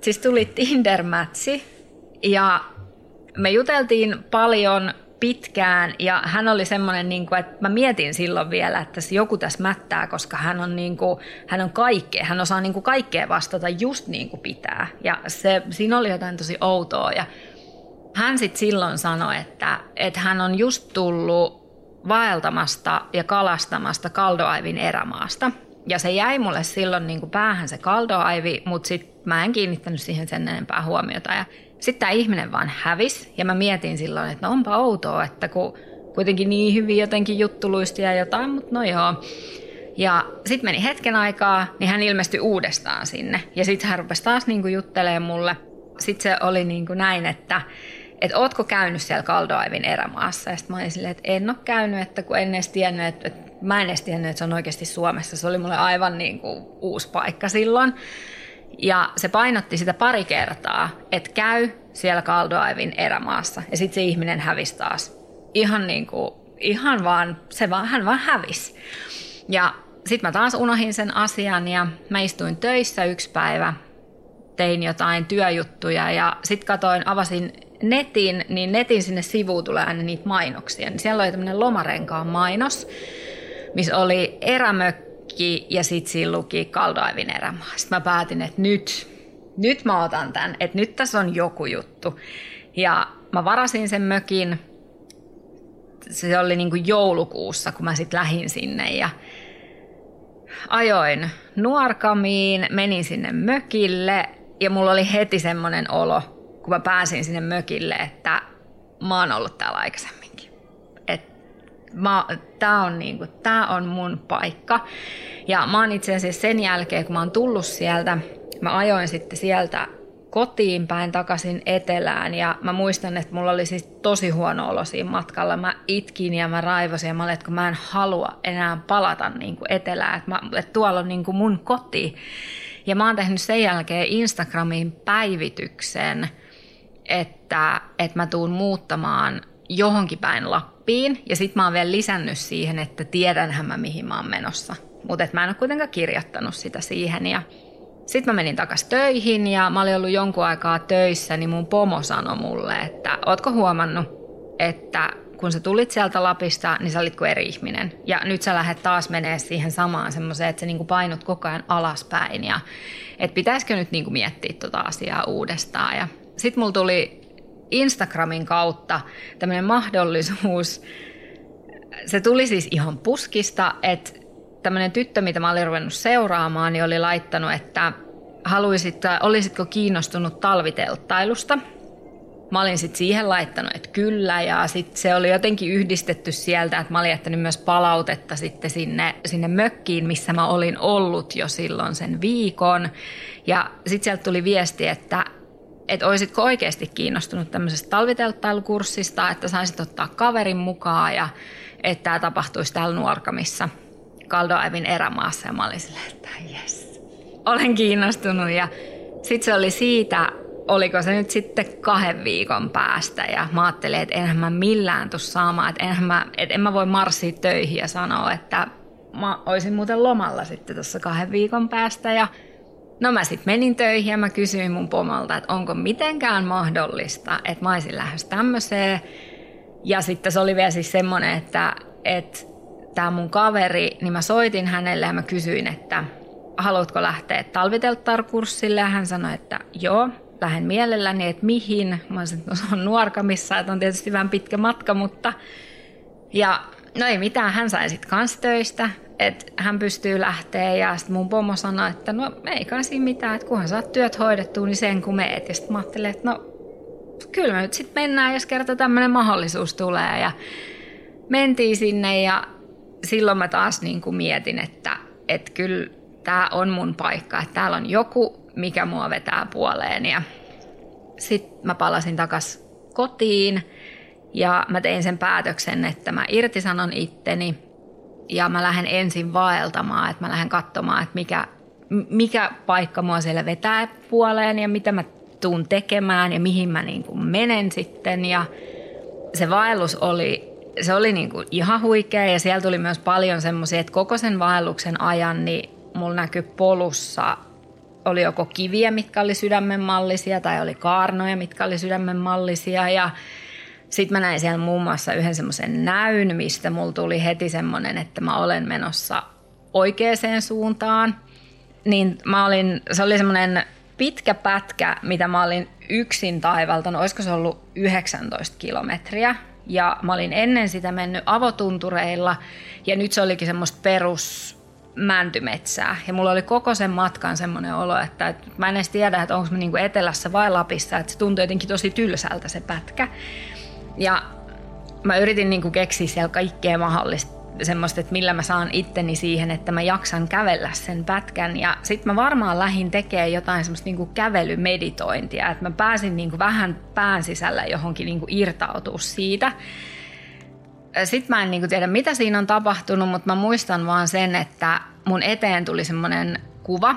siis tuli Tinder-mätsi ja me juteltiin paljon pitkään ja hän oli semmoinen, niin kuin, että mä mietin silloin vielä, että joku tässä mättää, koska hän on, niin kuin, hän on kaikkea, hän osaa niin kuin kaikkea vastata just niin kuin pitää. Ja se, siinä oli jotain tosi outoa ja hän sitten silloin sanoi, että, että hän on just tullut vaeltamasta ja kalastamasta Kaldoaivin erämaasta. Ja se jäi mulle silloin niin kuin päähän se Kaldoaivi, mutta sitten mä en kiinnittänyt siihen sen enempää huomiota. Ja sitten tämä ihminen vaan hävisi ja mä mietin silloin, että no onpa outoa, että kun kuitenkin niin hyvin jotenkin juttuluisti ja jotain, mutta no joo. Ja sitten meni hetken aikaa, niin hän ilmestyi uudestaan sinne. Ja sitten hän rupesi taas niinku juttelemaan mulle. Sitten se oli niinku näin, että että ootko käynyt siellä Kaldoaivin erämaassa? Ja sitten mä olin silleen, että en ole käynyt, että kun en edes tiennyt, että, että mä en edes tiennyt, että se on oikeasti Suomessa. Se oli mulle aivan niin kuin uusi paikka silloin. Ja se painotti sitä pari kertaa, että käy siellä Kaldoaivin erämaassa. Ja sitten se ihminen hävisi taas. Ihan niin kuin, ihan vaan, se vaan, hän vaan hävisi. Ja sitten mä taas unohin sen asian ja mä istuin töissä yksi päivä, tein jotain työjuttuja ja sitten katoin, avasin netin, niin netin sinne sivuun tulee aina niitä mainoksia. Niin siellä oli tämmöinen lomarenkaan mainos, missä oli erämökki ja sitten siinä luki Kaldoaivin erämaa. Sitten mä päätin, että nyt, nyt mä otan tämän, että nyt tässä on joku juttu. Ja mä varasin sen mökin, se oli niin kuin joulukuussa, kun mä sitten lähin sinne ja ajoin nuorkamiin, menin sinne mökille ja mulla oli heti semmoinen olo, kun mä pääsin sinne mökille, että mä oon ollut täällä Tämä on, niinku, tää on mun paikka. Ja mä oon itse asiassa sen jälkeen, kun mä oon tullut sieltä, mä ajoin sitten sieltä kotiin päin takaisin etelään ja mä muistan, että mulla oli siis tosi huono olo siinä matkalla. Mä itkin ja mä raivosin ja mä olin, että kun mä en halua enää palata niin kuin etelään, että, mä, että tuolla on niin kuin mun koti. Ja mä oon tehnyt sen jälkeen Instagramiin päivityksen – että, että mä tuun muuttamaan johonkin päin Lappiin. Ja sit mä oon vielä lisännyt siihen, että tiedänhän mä mihin mä oon menossa. Mutta mä en ole kuitenkaan kirjoittanut sitä siihen. Ja sitten mä menin takas töihin ja mä olin ollut jonkun aikaa töissä, niin mun pomo sanoi mulle, että ootko huomannut, että kun sä tulit sieltä Lapista, niin sä olit kuin eri ihminen. Ja nyt sä lähdet taas menee siihen samaan semmoiseen, että sä niinku painut koko ajan alaspäin. Ja että pitäisikö nyt niinku miettiä tota asiaa uudestaan. Ja sitten mulla tuli Instagramin kautta tämmöinen mahdollisuus. Se tuli siis ihan puskista, että tämmöinen tyttö, mitä mä olin ruvennut seuraamaan, niin oli laittanut, että haluaisit, olisitko kiinnostunut talvitelttailusta. Mä olin sitten siihen laittanut, että kyllä, ja sitten se oli jotenkin yhdistetty sieltä, että mä olin jättänyt myös palautetta sitten sinne, sinne mökkiin, missä mä olin ollut jo silloin sen viikon. Ja sitten sieltä tuli viesti, että että olisitko oikeasti kiinnostunut tämmöisestä talvitelttailukurssista, että saisit ottaa kaverin mukaan ja että tämä tapahtuisi täällä Nuorkamissa Kaldoaivin erämaassa. Ja mä olin silleen, että jes, olen kiinnostunut. Ja sitten se oli siitä, oliko se nyt sitten kahden viikon päästä. Ja mä ajattelin, että enhän mä millään tuu saamaan, että, enhän mä, että en mä voi marssia töihin ja sanoa, että mä olisin muuten lomalla sitten tuossa kahden viikon päästä. Ja No mä sitten menin töihin ja mä kysyin mun pomolta, että onko mitenkään mahdollista, että mä olisin lähes tämmöiseen. Ja sitten se oli vielä siis semmoinen, että, että tämä mun kaveri, niin mä soitin hänelle ja mä kysyin, että haluatko lähteä talvitelttarkurssille? Ja hän sanoi, että joo, lähden mielelläni, että mihin. Mä olisin, että no se on nuorkamissa, että on tietysti vähän pitkä matka, mutta... Ja no ei mitään, hän sai sitten kans töistä että hän pystyy lähteä ja sitten mun pomo sanoi, että no ei kai siinä mitään, että kunhan saat työt hoidettua, niin sen kun meet. Ja sitten mä ajattelin, että no kyllä me nyt sitten mennään, jos kerta tämmöinen mahdollisuus tulee. Ja mentiin sinne ja silloin mä taas niin kuin mietin, että, että kyllä tämä on mun paikka, että täällä on joku, mikä mua vetää puoleen. Ja sitten mä palasin takas kotiin ja mä tein sen päätöksen, että mä irtisanon itteni – ja mä lähden ensin vaeltamaan, että mä lähden katsomaan, että mikä, mikä paikka mua siellä vetää puoleen ja mitä mä tuun tekemään ja mihin mä niin kuin menen sitten. Ja se vaellus oli, se oli niin kuin ihan huikea ja siellä tuli myös paljon semmoisia, että koko sen vaelluksen ajan niin mulla näkyi polussa oli joko kiviä, mitkä oli sydämen mallisia, tai oli kaarnoja, mitkä oli sydämen mallisia. Ja sitten mä näin siellä muun muassa yhden semmoisen näyn, mistä mulla tuli heti semmoinen, että mä olen menossa oikeaan suuntaan. Niin mä olin, se oli semmoinen pitkä pätkä, mitä mä olin yksin taivaltanut, olisiko se ollut 19 kilometriä. Ja mä olin ennen sitä mennyt avotuntureilla ja nyt se olikin semmoista perus mäntymetsää. Ja mulla oli koko sen matkan semmoinen olo, että, että mä en edes tiedä, että onko mä niinku etelässä vai Lapissa. Että se tuntui jotenkin tosi tylsältä se pätkä. Ja mä yritin niinku keksiä siellä kaikkea mahdollista semmoista, että millä mä saan itteni siihen, että mä jaksan kävellä sen pätkän. Ja sitten mä varmaan lähin tekemään jotain semmoista niinku kävelymeditointia, että mä pääsin niinku vähän pään sisällä johonkin niinku irtautua siitä. Sitten mä en niinku tiedä, mitä siinä on tapahtunut, mutta mä muistan vaan sen, että mun eteen tuli semmoinen kuva,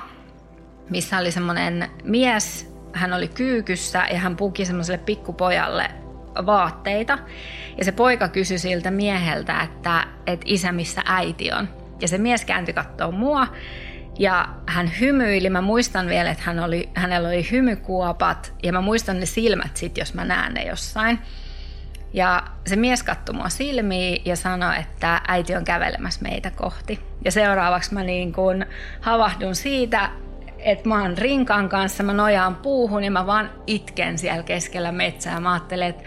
missä oli semmoinen mies, hän oli kyykyssä ja hän puki semmoiselle pikkupojalle vaatteita. Ja se poika kysyi siltä mieheltä, että, että isä, missä äiti on. Ja se mies kääntyi katsoa mua ja hän hymyili. Mä muistan vielä, että hän oli, hänellä oli hymykuopat ja mä muistan ne silmät sit, jos mä näen ne jossain. Ja se mies katsoi mua silmiin ja sanoi, että äiti on kävelemässä meitä kohti. Ja seuraavaksi mä niin kun havahdun siitä, että mä oon rinkan kanssa, mä nojaan puuhun ja mä vaan itken siellä keskellä metsää. Mä ajattelen, että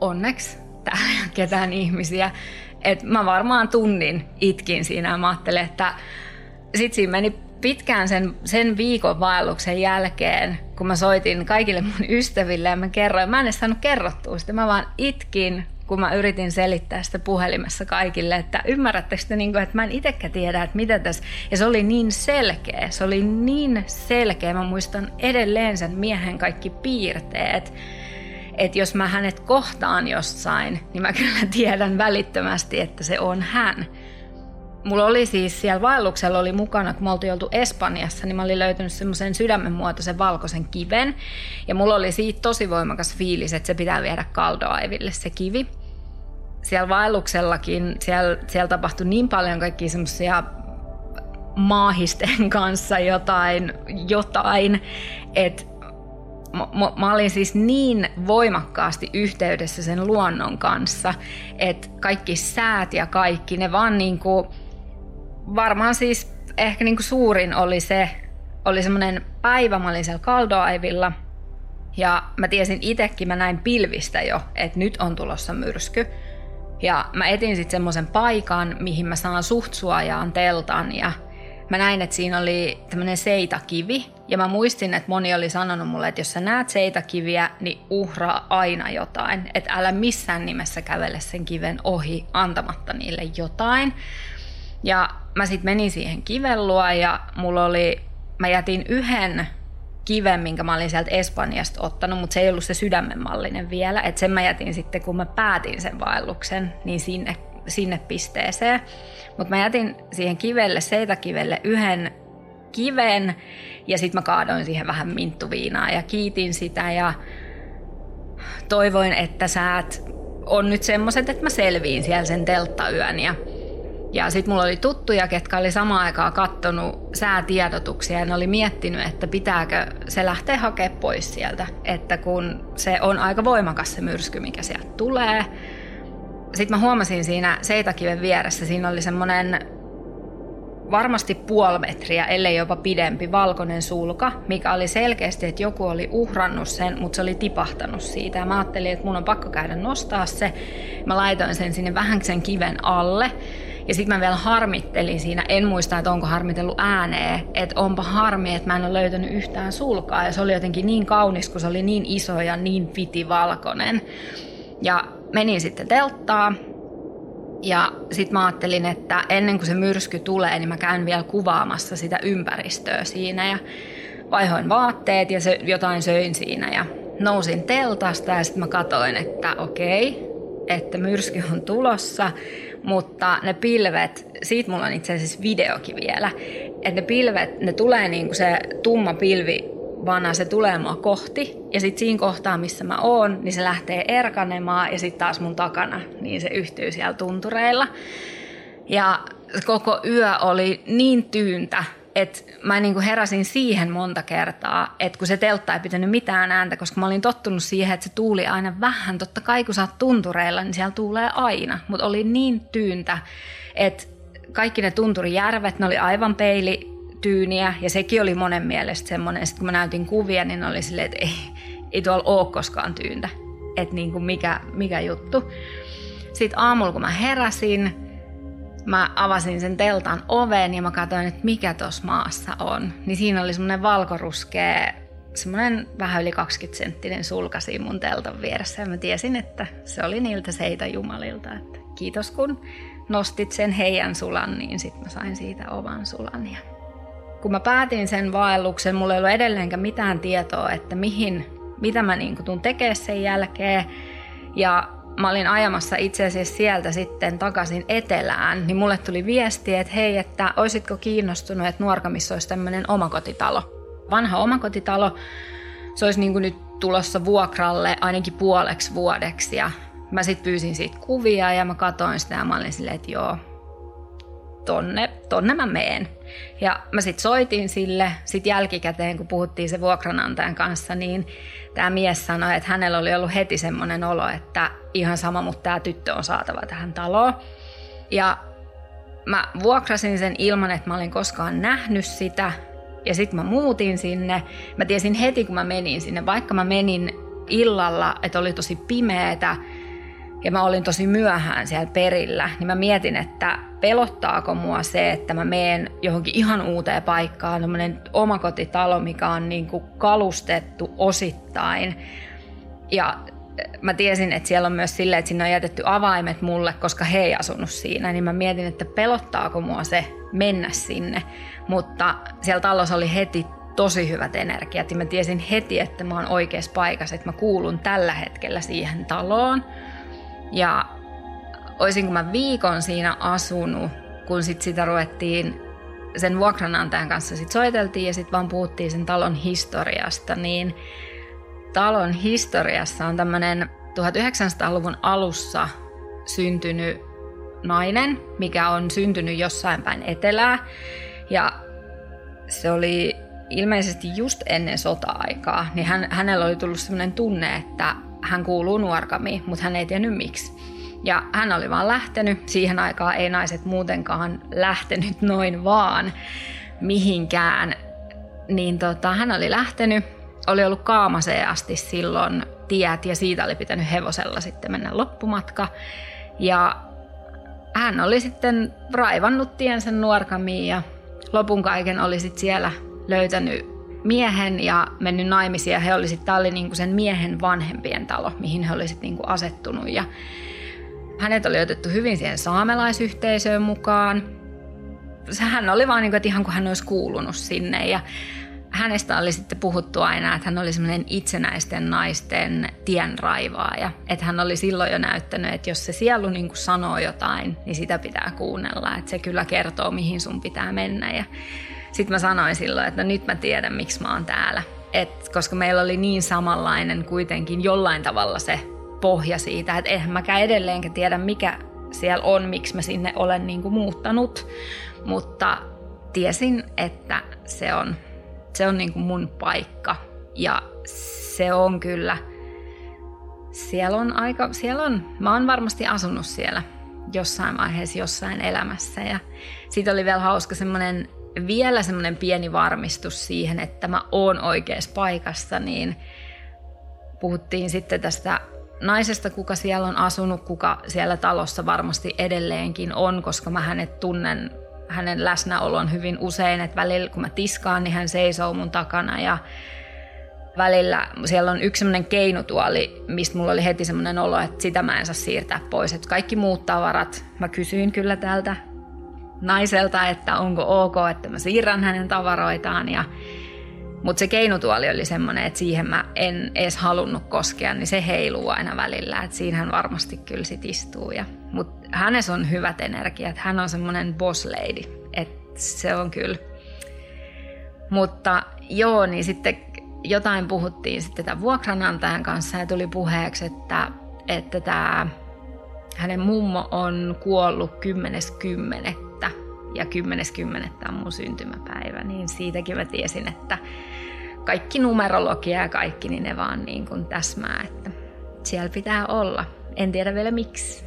onneksi täällä ei ole ketään ihmisiä. Että mä varmaan tunnin itkin siinä ja mä ajattelin, että sit siinä meni pitkään sen, sen viikon vaelluksen jälkeen, kun mä soitin kaikille mun ystäville ja mä kerroin, mä en edes saanut kerrottua sitä, mä vaan itkin, kun mä yritin selittää sitä puhelimessa kaikille, että ymmärrättekö te, niin kuin, että mä en itsekään tiedä, että mitä tässä, ja se oli niin selkeä, se oli niin selkeä, mä muistan edelleen sen miehen kaikki piirteet, että jos mä hänet kohtaan jossain, niin mä kyllä tiedän välittömästi, että se on hän. Mulla oli siis siellä vaelluksella oli mukana, kun me oltiin oltu Espanjassa, niin mä olin löytänyt semmoisen sydämen muotoisen valkoisen kiven. Ja mulla oli siitä tosi voimakas fiilis, että se pitää viedä kaldoaiville se kivi. Siellä vaelluksellakin, siellä, siellä tapahtui niin paljon kaikkia semmoisia maahisten kanssa jotain, jotain että mä, mä olin siis niin voimakkaasti yhteydessä sen luonnon kanssa, että kaikki säät ja kaikki, ne vaan niin kuin, varmaan siis ehkä niin kuin suurin oli se, oli semmoinen päivä, mä olin siellä Kaldoaivilla ja mä tiesin itsekin, mä näin pilvistä jo, että nyt on tulossa myrsky. Ja mä etin sitten semmoisen paikan, mihin mä saan suht suojaan teltan ja mä näin, että siinä oli tämmöinen seitakivi. Ja mä muistin, että moni oli sanonut mulle, että jos sä näet seitakiviä, niin uhraa aina jotain. Että älä missään nimessä kävele sen kiven ohi antamatta niille jotain. Ja mä sitten menin siihen kivellua ja mulla oli, mä jätin yhden kiven, minkä mä olin sieltä Espanjasta ottanut, mutta se ei ollut se sydämenmallinen vielä. Että sen mä jätin sitten, kun mä päätin sen vaelluksen, niin sinne, sinne pisteeseen. Mutta mä jätin siihen kivelle, seitakivelle yhden kiven ja sitten mä kaadoin siihen vähän minttuviinaa ja kiitin sitä ja toivoin, että säät on nyt semmoiset, että mä selviin siellä sen telttayön ja ja sitten mulla oli tuttuja, ketkä oli samaan aikaan kattonut säätiedotuksia ja ne oli miettinyt, että pitääkö se lähteä hakemaan pois sieltä. Että kun se on aika voimakas se myrsky, mikä sieltä tulee. Sitten mä huomasin siinä seitakiven vieressä, siinä oli semmoinen varmasti puoli metriä, ellei jopa pidempi, valkoinen sulka, mikä oli selkeästi, että joku oli uhrannut sen, mutta se oli tipahtanut siitä. Ja mä ajattelin, että mun on pakko käydä nostaa se. Mä laitoin sen sinne vähän sen kiven alle. Ja sitten mä vielä harmittelin siinä, en muista, että onko harmitellut ääneen, että onpa harmi, että mä en ole löytänyt yhtään sulkaa. Ja se oli jotenkin niin kaunis, kun se oli niin iso ja niin valkoinen. Ja menin sitten telttaa ja sitten mä ajattelin, että ennen kuin se myrsky tulee, niin mä käyn vielä kuvaamassa sitä ympäristöä siinä. Ja vaihoin vaatteet ja se, jotain söin siinä ja nousin teltasta ja sitten mä katoin, että okei, että myrsky on tulossa, mutta ne pilvet, siitä mulla on itse asiassa videokin vielä, että ne pilvet, ne tulee niin kuin se tumma pilvi vaan se tulee mua kohti ja sitten siinä kohtaa, missä mä oon, niin se lähtee erkanemaan ja sitten taas mun takana, niin se yhtyy siellä tuntureilla. Ja koko yö oli niin tyyntä, et mä niin kuin heräsin siihen monta kertaa, että kun se teltta ei pitänyt mitään ääntä, koska mä olin tottunut siihen, että se tuuli aina vähän. Totta kai kun sä oot tuntureilla, niin siellä tuulee aina. Mutta oli niin tyyntä, että kaikki ne tunturijärvet, ne oli aivan peilityyniä ja sekin oli monen mielestä semmoinen. Sitten kun mä näytin kuvia, niin oli silleen, että ei, ei tuolla ole koskaan tyyntä. Että niin kuin mikä, mikä juttu. Sitten aamulla kun mä heräsin, mä avasin sen teltan oven ja mä katsoin, että mikä tuossa maassa on. Niin siinä oli semmoinen valkoruskea, semmoinen vähän yli 20 senttinen sulka siinä mun teltan vieressä. Ja mä tiesin, että se oli niiltä seitä jumalilta. Että kiitos kun nostit sen heidän sulan, niin sitten mä sain siitä oman sulan. Ja kun mä päätin sen vaelluksen, mulla ei ollut edelleenkään mitään tietoa, että mihin, mitä mä niin tuun tekemään sen jälkeen. Ja mä olin ajamassa itse asiassa sieltä sitten takaisin etelään, niin mulle tuli viesti, että hei, että olisitko kiinnostunut, että Nuorkamissa olisi tämmöinen omakotitalo. Vanha omakotitalo, se olisi niin kuin nyt tulossa vuokralle ainakin puoleksi vuodeksi ja mä sitten pyysin siitä kuvia ja mä katsoin sitä ja mä olin silleen, että joo, tonne, tonne mä meen. Ja mä sitten soitin sille, sitten jälkikäteen kun puhuttiin se vuokranantajan kanssa, niin tämä mies sanoi, että hänellä oli ollut heti semmoinen olo, että ihan sama, mutta tämä tyttö on saatava tähän taloon. Ja mä vuokrasin sen ilman, että mä olin koskaan nähnyt sitä. Ja sitten mä muutin sinne. Mä tiesin heti, kun mä menin sinne, vaikka mä menin illalla, että oli tosi pimeetä, ja mä olin tosi myöhään siellä perillä, niin mä mietin, että pelottaako mua se, että mä meen johonkin ihan uuteen paikkaan, tämmöinen omakotitalo, mikä on niin kuin kalustettu osittain. Ja mä tiesin, että siellä on myös silleen, että sinne on jätetty avaimet mulle, koska he ei asunut siinä, niin mä mietin, että pelottaako mua se mennä sinne. Mutta siellä talossa oli heti tosi hyvät energiat ja mä tiesin heti, että mä oon oikeassa paikassa, että mä kuulun tällä hetkellä siihen taloon. Ja olisinko mä viikon siinä asunut, kun sit sitä ruvettiin sen vuokranantajan kanssa sit soiteltiin ja sitten vaan puhuttiin sen talon historiasta, niin talon historiassa on tämmöinen 1900-luvun alussa syntynyt nainen, mikä on syntynyt jossain päin etelää. Ja se oli ilmeisesti just ennen sota-aikaa, niin hän, hänellä oli tullut sellainen tunne, että hän kuuluu nuorkamiin, mutta hän ei tiennyt miksi. Ja hän oli vaan lähtenyt. Siihen aikaan ei naiset muutenkaan lähtenyt noin vaan mihinkään. Niin tota, hän oli lähtenyt, oli ollut Kaamaseen asti silloin tiet ja siitä oli pitänyt hevosella sitten mennä loppumatka. Ja hän oli sitten raivannut tiensä nuorkamiin ja lopun kaiken oli sitten siellä löytänyt miehen ja mennyt naimisiin ja he oli sitten, oli niinku sen miehen vanhempien talo, mihin he olisivat niinku asettunut ja hänet oli otettu hyvin siihen saamelaisyhteisöön mukaan. Hän oli vaan niin kuin, että ihan kuin hän olisi kuulunut sinne ja hänestä oli sitten puhuttu aina, että hän oli semmoinen itsenäisten naisten tienraivaaja. Että hän oli silloin jo näyttänyt, että jos se sielu niin kuin sanoo jotain, niin sitä pitää kuunnella. Että se kyllä kertoo, mihin sun pitää mennä. Ja sitten mä sanoin silloin, että no nyt mä tiedän, miksi mä oon täällä. Et, koska meillä oli niin samanlainen kuitenkin jollain tavalla se pohja siitä, että eihän mäkään edelleenkään tiedä, mikä siellä on, miksi mä sinne olen niin kuin muuttanut. Mutta tiesin, että se on, se on niin kuin mun paikka. Ja se on kyllä, siellä on aika, siellä on, mä oon varmasti asunut siellä jossain vaiheessa jossain elämässä. Ja siitä oli vielä hauska semmoinen vielä semmoinen pieni varmistus siihen, että mä oon oikeassa paikassa, niin puhuttiin sitten tästä naisesta, kuka siellä on asunut, kuka siellä talossa varmasti edelleenkin on, koska mä hänet tunnen hänen läsnäolon hyvin usein, että välillä kun mä tiskaan, niin hän seisoo mun takana ja välillä siellä on yksi semmoinen keinutuoli, mistä mulla oli heti semmoinen olo, että sitä mä en saa siirtää pois. Että kaikki muut tavarat, mä kysyin kyllä tältä naiselta, että onko ok, että mä siirrän hänen tavaroitaan. Ja, mutta se keinutuoli oli semmoinen, että siihen mä en edes halunnut koskea, niin se heiluu aina välillä, että siinähän varmasti kyllä sit istuu. Ja, mutta hänessä on hyvät energiat, hän on semmoinen boss lady, että se on kyllä. Mutta joo, niin sitten jotain puhuttiin sitten tämän vuokranantajan kanssa ja tuli puheeksi, että, että tämä hänen mummo on kuollut 10.10 ja 10.10. on mun syntymäpäivä, niin siitäkin mä tiesin, että kaikki numerologia ja kaikki, niin ne vaan niin kuin täsmää, että siellä pitää olla. En tiedä vielä miksi,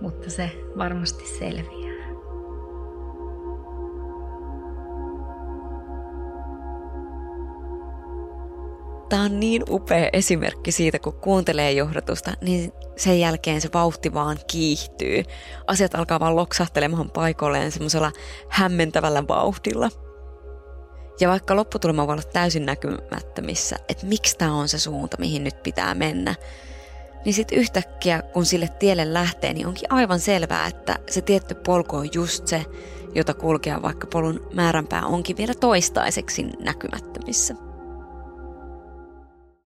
mutta se varmasti selviää. Tämä on niin upea esimerkki siitä, kun kuuntelee johdatusta, niin sen jälkeen se vauhti vaan kiihtyy. Asiat alkaa vaan loksahtelemaan paikoilleen semmoisella hämmentävällä vauhdilla. Ja vaikka lopputulema voi olla täysin näkymättömissä, että miksi tämä on se suunta, mihin nyt pitää mennä, niin sitten yhtäkkiä, kun sille tielle lähtee, niin onkin aivan selvää, että se tietty polku on just se, jota kulkea, vaikka polun määränpää onkin vielä toistaiseksi näkymättömissä.